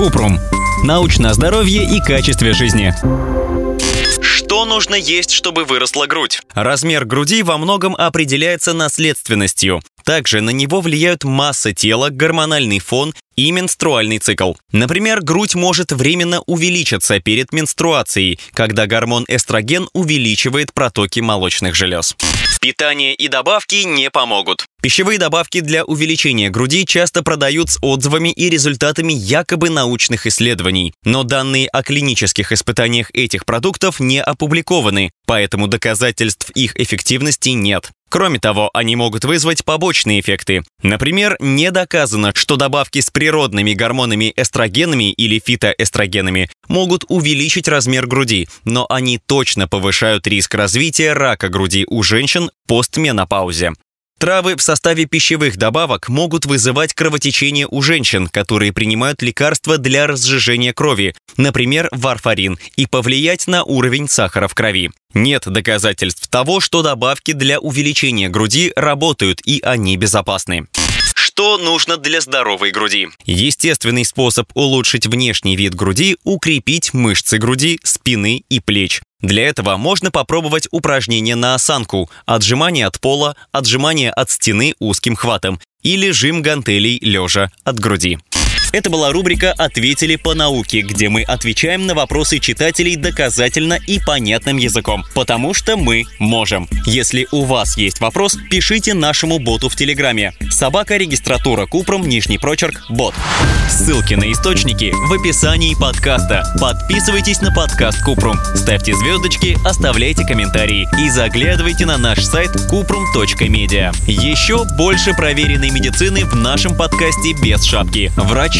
Купрум. Научное здоровье и качестве жизни. Что нужно есть, чтобы выросла грудь? Размер груди во многом определяется наследственностью. Также на него влияют масса тела, гормональный фон и менструальный цикл. Например, грудь может временно увеличиться перед менструацией, когда гормон эстроген увеличивает протоки молочных желез. Питание и добавки не помогут. Пищевые добавки для увеличения груди часто продают с отзывами и результатами якобы научных исследований. Но данные о клинических испытаниях этих продуктов не опубликованы, поэтому доказательств их эффективности нет. Кроме того, они могут вызвать побочные эффекты. Например, не доказано, что добавки с природными гормонами эстрогенами или фитоэстрогенами могут увеличить размер груди, но они точно повышают риск развития рака груди у женщин постменопаузе. Травы в составе пищевых добавок могут вызывать кровотечение у женщин, которые принимают лекарства для разжижения крови, например, варфарин, и повлиять на уровень сахара в крови. Нет доказательств того, что добавки для увеличения груди работают и они безопасны. Что нужно для здоровой груди? Естественный способ улучшить внешний вид груди – укрепить мышцы груди, спины и плеч. Для этого можно попробовать упражнение на осанку, отжимание от пола, отжимание от стены узким хватом или жим гантелей лежа от груди. Это была рубрика «Ответили по науке», где мы отвечаем на вопросы читателей доказательно и понятным языком, потому что мы можем. Если у вас есть вопрос, пишите нашему боту в Телеграме. Собака регистратура Купром, нижний прочерк, бот. Ссылки на источники в описании подкаста. Подписывайтесь на подкаст Купрум, ставьте звездочки, оставляйте комментарии и заглядывайте на наш сайт kuprum.media. Еще больше проверенной медицины в нашем подкасте без шапки. Врач